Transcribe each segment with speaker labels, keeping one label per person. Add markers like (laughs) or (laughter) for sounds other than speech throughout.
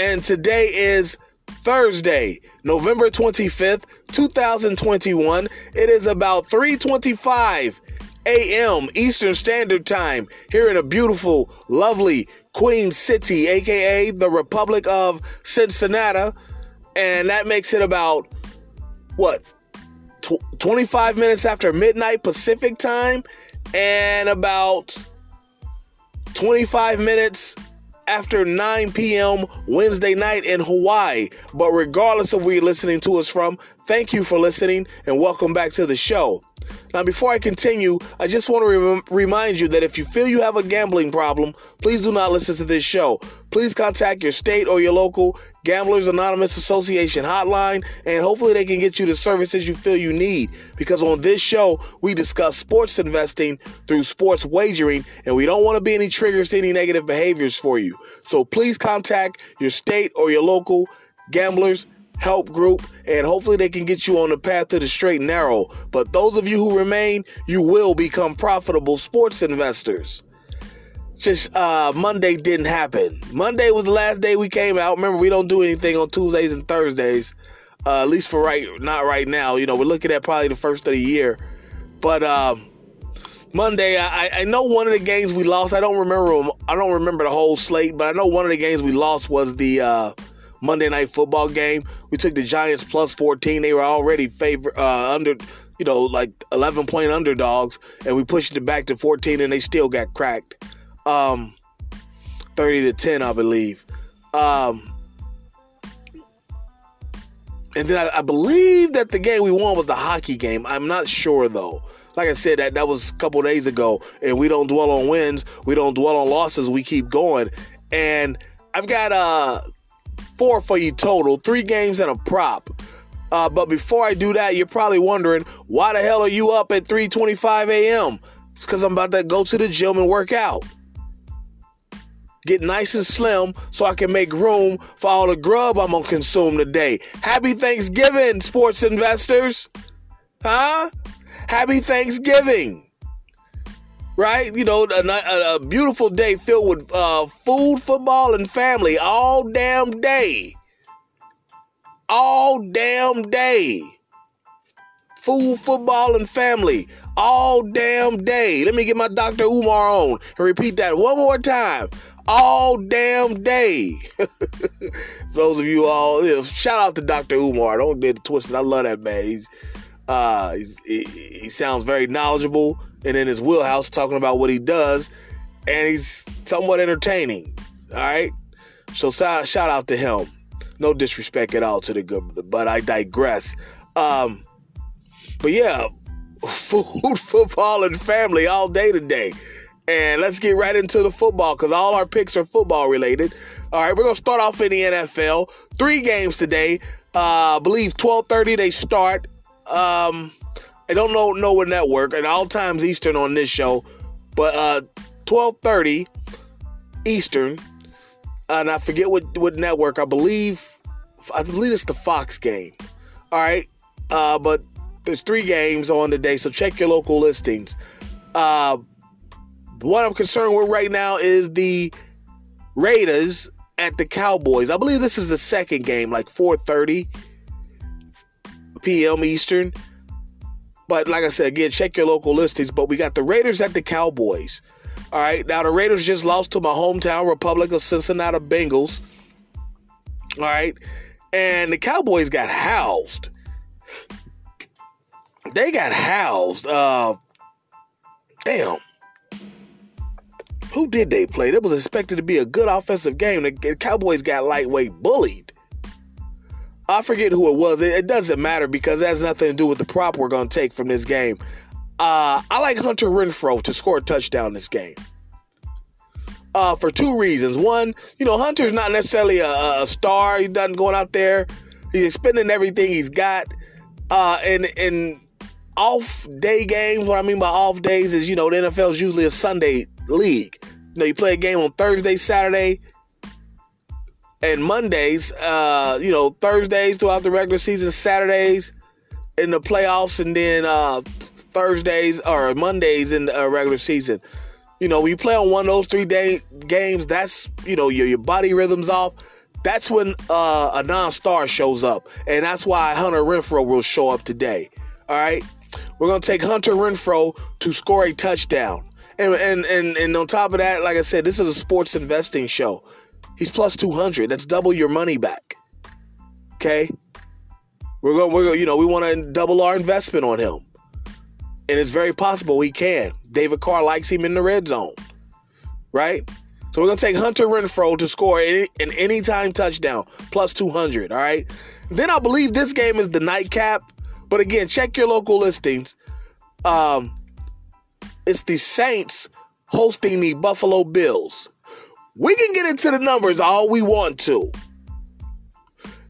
Speaker 1: And today is Thursday, November 25th, 2021. It is about 3:25 a.m. Eastern Standard Time here in a beautiful, lovely Queen City, aka the Republic of Cincinnati, and that makes it about what 25 minutes after midnight Pacific time and about 25 minutes after 9 p.m. Wednesday night in Hawaii. But regardless of where you're listening to us from, thank you for listening and welcome back to the show. Now, before I continue, I just want to rem- remind you that if you feel you have a gambling problem, please do not listen to this show. Please contact your state or your local Gamblers Anonymous Association hotline, and hopefully they can get you the services you feel you need. Because on this show, we discuss sports investing through sports wagering, and we don't want to be any triggers to any negative behaviors for you. So please contact your state or your local gamblers help group, and hopefully they can get you on the path to the straight and narrow. But those of you who remain, you will become profitable sports investors. Just uh, Monday didn't happen. Monday was the last day we came out. Remember, we don't do anything on Tuesdays and Thursdays, uh, at least for right, not right now. You know, we're looking at probably the first of the year, but. Um, Monday, I, I know one of the games we lost. I don't remember. I don't remember the whole slate, but I know one of the games we lost was the uh, Monday night football game. We took the Giants plus 14. They were already favor uh, under, you know, like 11 point underdogs, and we pushed it back to 14, and they still got cracked, um, 30 to 10, I believe. Um, and then I, I believe that the game we won was a hockey game. I'm not sure though. Like I said, that that was a couple days ago, and we don't dwell on wins, we don't dwell on losses, we keep going. And I've got uh four for you total, three games and a prop. Uh, but before I do that, you're probably wondering why the hell are you up at 3:25 a.m. It's because I'm about to go to the gym and work out. Get nice and slim so I can make room for all the grub I'm gonna consume today. Happy Thanksgiving, sports investors! Huh? Happy Thanksgiving! Right? You know, a, a, beautiful day filled with uh, food, football, and family all damn day. All damn day. Food, football, and family all damn day. Let me get my Dr. Umar on and repeat that one more time. All damn day. (laughs) those of you all, shout out to Dr. Umar. Don't get twisted. I love that man. He's, uh, he, he sounds very knowledgeable and in his wheelhouse talking about what he does, and he's somewhat entertaining. All right, so shout, shout out to him. No disrespect at all to the good brother, but I digress. Um, but yeah, (laughs) food, football, and family all day today. And let's get right into the football because all our picks are football related. All right, we're gonna start off in the NFL. Three games today. Uh, I believe 12:30 they start. Um, I don't know know what network at all times Eastern on this show, but uh 12:30 Eastern, and I forget what what network. I believe I believe it's the Fox game. All right, uh, but there's three games on today, so check your local listings. Uh, what I'm concerned with right now is the Raiders at the Cowboys. I believe this is the second game, like 4:30 p.m. Eastern. But like I said, again, check your local listings. But we got the Raiders at the Cowboys. All right. Now the Raiders just lost to my hometown Republic of Cincinnati Bengals. All right. And the Cowboys got housed. They got housed. Uh damn. Who did they play? That was expected to be a good offensive game. The Cowboys got lightweight bullied. I forget who it was. It, it, doesn't matter because it has nothing to do with the prop we're going to take from this game. Uh, I like Hunter Renfrow to score a touchdown this game. uh, for two reasons. One, you know, Hunter's not necessarily a, a star. He doesn't going out there. He's spending everything he's got. Uh, and and off day games. What I mean by off days is, you know, the NFL is usually a Sunday league. You know, you play a game on Thursday, Saturday, and Mondays. Uh, you know, Thursdays throughout the regular season, Saturdays in the playoffs, and then uh, Thursdays or Mondays in the uh, regular season. You know, when you play on one of those three day games, that's you know your your body rhythm's off. That's when uh, a non-star shows up, and that's why Hunter Renfrow will show up today. All right, we're gonna take Hunter Renfrow to score a touchdown, and and and and on top of that, like I said, this is a sports investing show. He's plus two hundred. That's double your money back. Okay, we're going. We're going. You know, we want to double our investment on him and it's very possible he can. David Carr likes him in the red zone, right? So we're gonna take Hunter Renfrow to score an anytime touchdown plus 200. All right. Then I believe this game is the nightcap, but again, check your local listings. Um, it's the Saints hosting the Buffalo Bills. We can get into the numbers all we want to.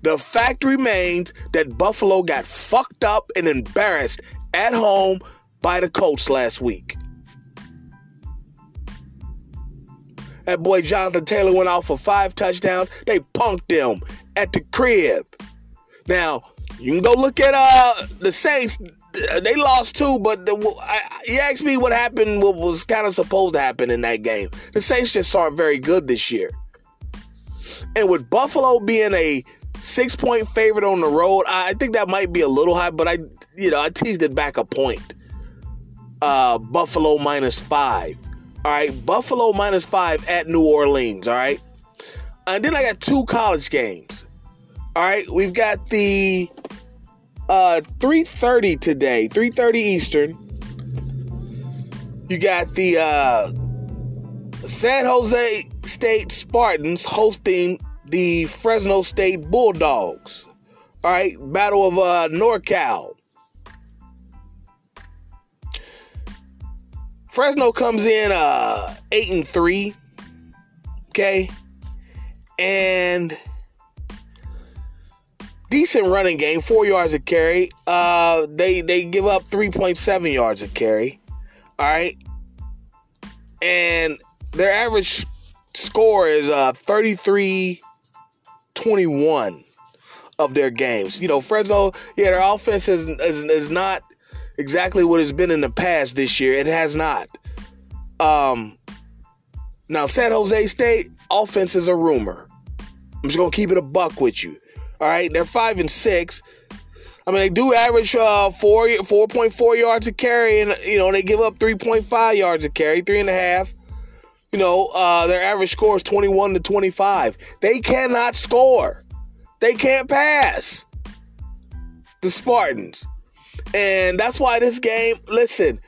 Speaker 1: The fact remains that Buffalo got fucked up and embarrassed at home by the Colts last week. That boy Jonathan Taylor went off for five touchdowns. They punked him at the crib. Now, you can go look at uh the Saints. They lost too, but the, I, asked me what happened, what was kind of supposed to happen in that game. The Saints just aren't very good this year. And with Buffalo being a six point favorite on the road, I think that might be a little high, but I, you know, I teased it back a point uh, Buffalo minus five. All right, Buffalo minus five at New Orleans. All right, and then I got two college games. All right, we've got the uh, 3:30 today, 3:30 Eastern. You got the uh, San Jose State Spartans hosting the Fresno State Bulldogs. All right, Battle of uh, NorCal. Fresno comes in uh eight and three. Okay. And decent running game, four yards a carry. Uh they they give up 3.7 yards a carry. All right. And their average score is uh 33 21 of their games. You know, Fresno, yeah, their offense is, is, is not exactly what it's been in the past this year. It has not. Um, now, San Jose State offense is a rumor. I'm just gonna keep it a buck with you. All right, they're five and six. I mean, they do average uh, four four point four yards a carry, and you know they give up three point five yards a carry, three and a half. You know, uh, their average score is twenty one to twenty five. They cannot score. They can't pass. The Spartans. And that's why this game, listen,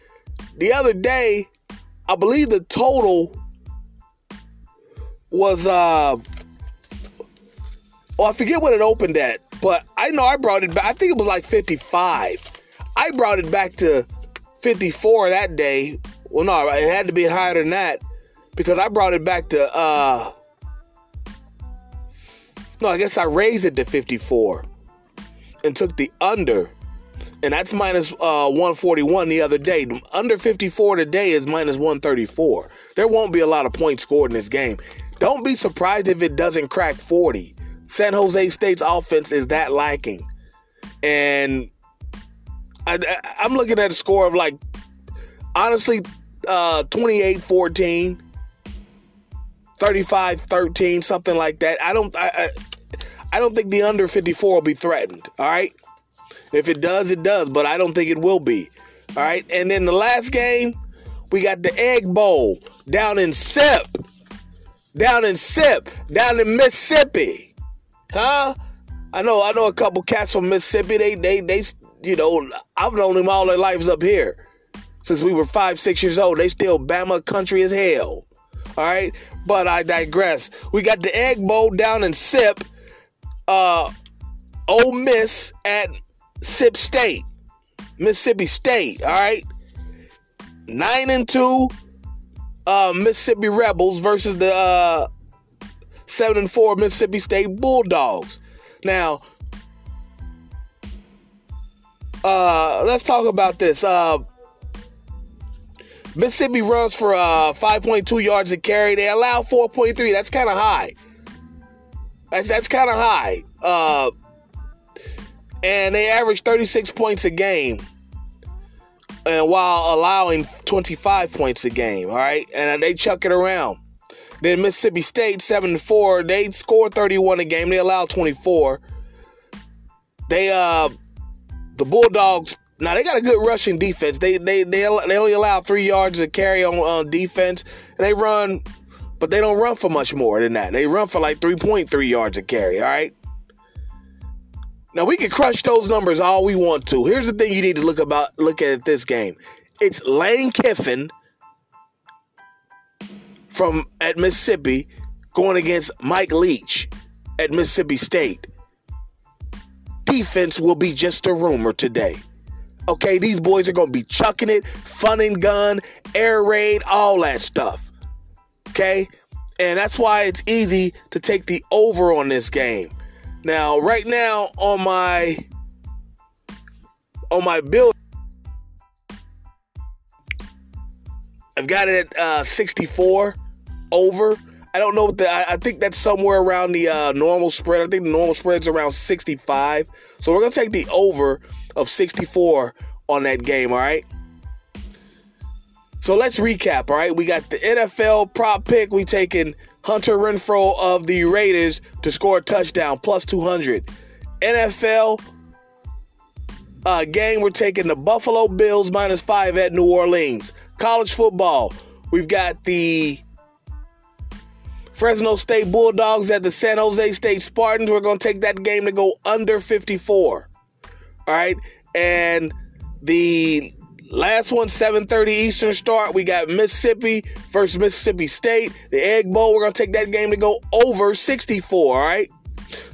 Speaker 1: the other day, I believe the total was uh oh I forget what it opened at, but I know I brought it back. I think it was like 55. I brought it back to 54 that day. Well, no, it had to be higher than that because I brought it back to uh no, I guess I raised it to 54 and took the under and that's minus, uh, 141 the other day. Under 54 today is minus 134. There won't be a lot of points scored in this game. Don't be surprised if it doesn't crack 40. San Jose State's offense is that lacking. And I, am looking at a score of like, honestly, uh, 28 14, 35 13, something like that. I don't, I, I, I don't think the under 54 will be threatened. All right. If it does, it does, but I don't think it will be. All right. And then the last game, we got the Egg Bowl down in SIP. Down in SIP, down in Mississippi. Huh? I know, I know a couple cats from Mississippi. They, they, they, you know, I've known them all their lives up here. Since we were five, six years old. They still Bama country as hell. All right. But I digress. We got the Egg Bowl down in SIP. Uh, Ole Miss at Sip State, Mississippi State, all right? Nine and two. uh, Mississippi Rebels versus the uh, seven and four Mississippi State Bulldogs. Now, uh, let's talk about this. Uh, Mississippi runs for uh, 5.2 yards a carry. They allow 4.3. That's kind of high. That's that's kind of high. Uh, and they average 36 points a game, and while allowing 25 points a game. All right, and they chuck it around. Then Mississippi State, 7 4, they score 31 a game. They allow 24. They uh the Bulldogs now they got a good rushing defense. They they they, they only allow three yards to carry on, on defense. And they run, but they don't run for much more than that. They run for like 3.3 yards a carry. All right. Now we can crush those numbers all we want to. Here's the thing you need to look about look at this game. It's Lane Kiffin from at Mississippi going against Mike Leach at Mississippi State. Defense will be just a rumor today. Okay, these boys are going to be chucking it, fun and gun, air raid, all that stuff. Okay? And that's why it's easy to take the over on this game. Now, right now on my on my bill I've got it at uh, 64 over. I don't know what the. I, I think that's somewhere around the uh, normal spread. I think the normal spread's around 65. So we're gonna take the over of 64 on that game. All right. So let's recap. All right, we got the NFL prop pick. We taking Hunter Renfrow of the Raiders to score a touchdown plus 200. NFL uh, game. We're taking the Buffalo Bills minus five at New Orleans. College football. We've got the Fresno State Bulldogs at the San Jose State Spartans. We're going to take that game to go under 54. All right. And the last one, 7:30 Eastern start. We got Mississippi versus Mississippi State. The Egg Bowl. We're gonna take that game to go over 64. All right.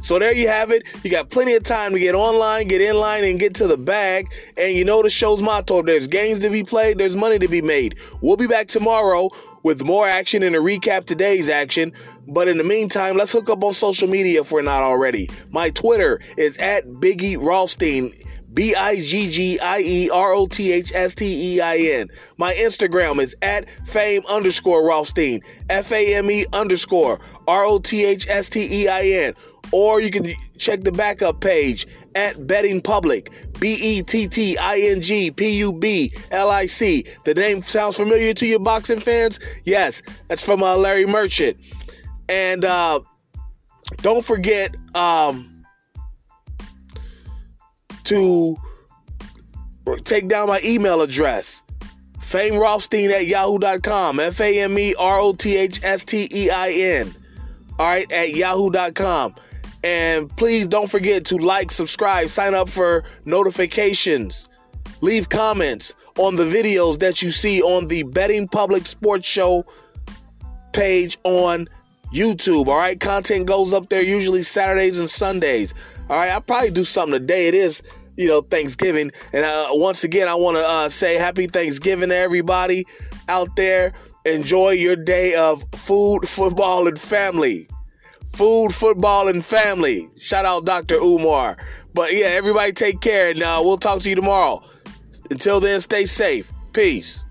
Speaker 1: So there you have it. You got plenty of time to get online, get in line, and get to the bag. And you know the show's motto: there's games to be played, there's money to be made. We'll be back tomorrow with more action and a recap today's action. But in the meantime, let's hook up on social media if we're not already. My Twitter is at Biggie Rothstein. B I G G I E R O T H S T E I N. My Instagram is at fame underscore Rothstein. F A M E underscore R O T H S T E I N. Or you can check the backup page at Betting Public. B E T T I N G P U B L I C. The name sounds familiar to you, boxing fans? Yes, that's from uh, Larry Merchant. And uh, don't forget um, to take down my email address. Fame Rothstein at yahoo.com. F A M E R O T H S T E I N. All right, at yahoo.com. And please don't forget to like, subscribe, sign up for notifications, leave comments on the videos that you see on the Betting Public Sports Show page on YouTube. All right, content goes up there usually Saturdays and Sundays. All right, I'll probably do something today. It is, you know, Thanksgiving. And uh, once again, I want to uh, say happy Thanksgiving to everybody out there. Enjoy your day of food, football, and family food, football, and family. Shout out Dr. Umar. But yeah, everybody take care, and uh, we'll talk to you tomorrow. Until then, stay safe. Peace.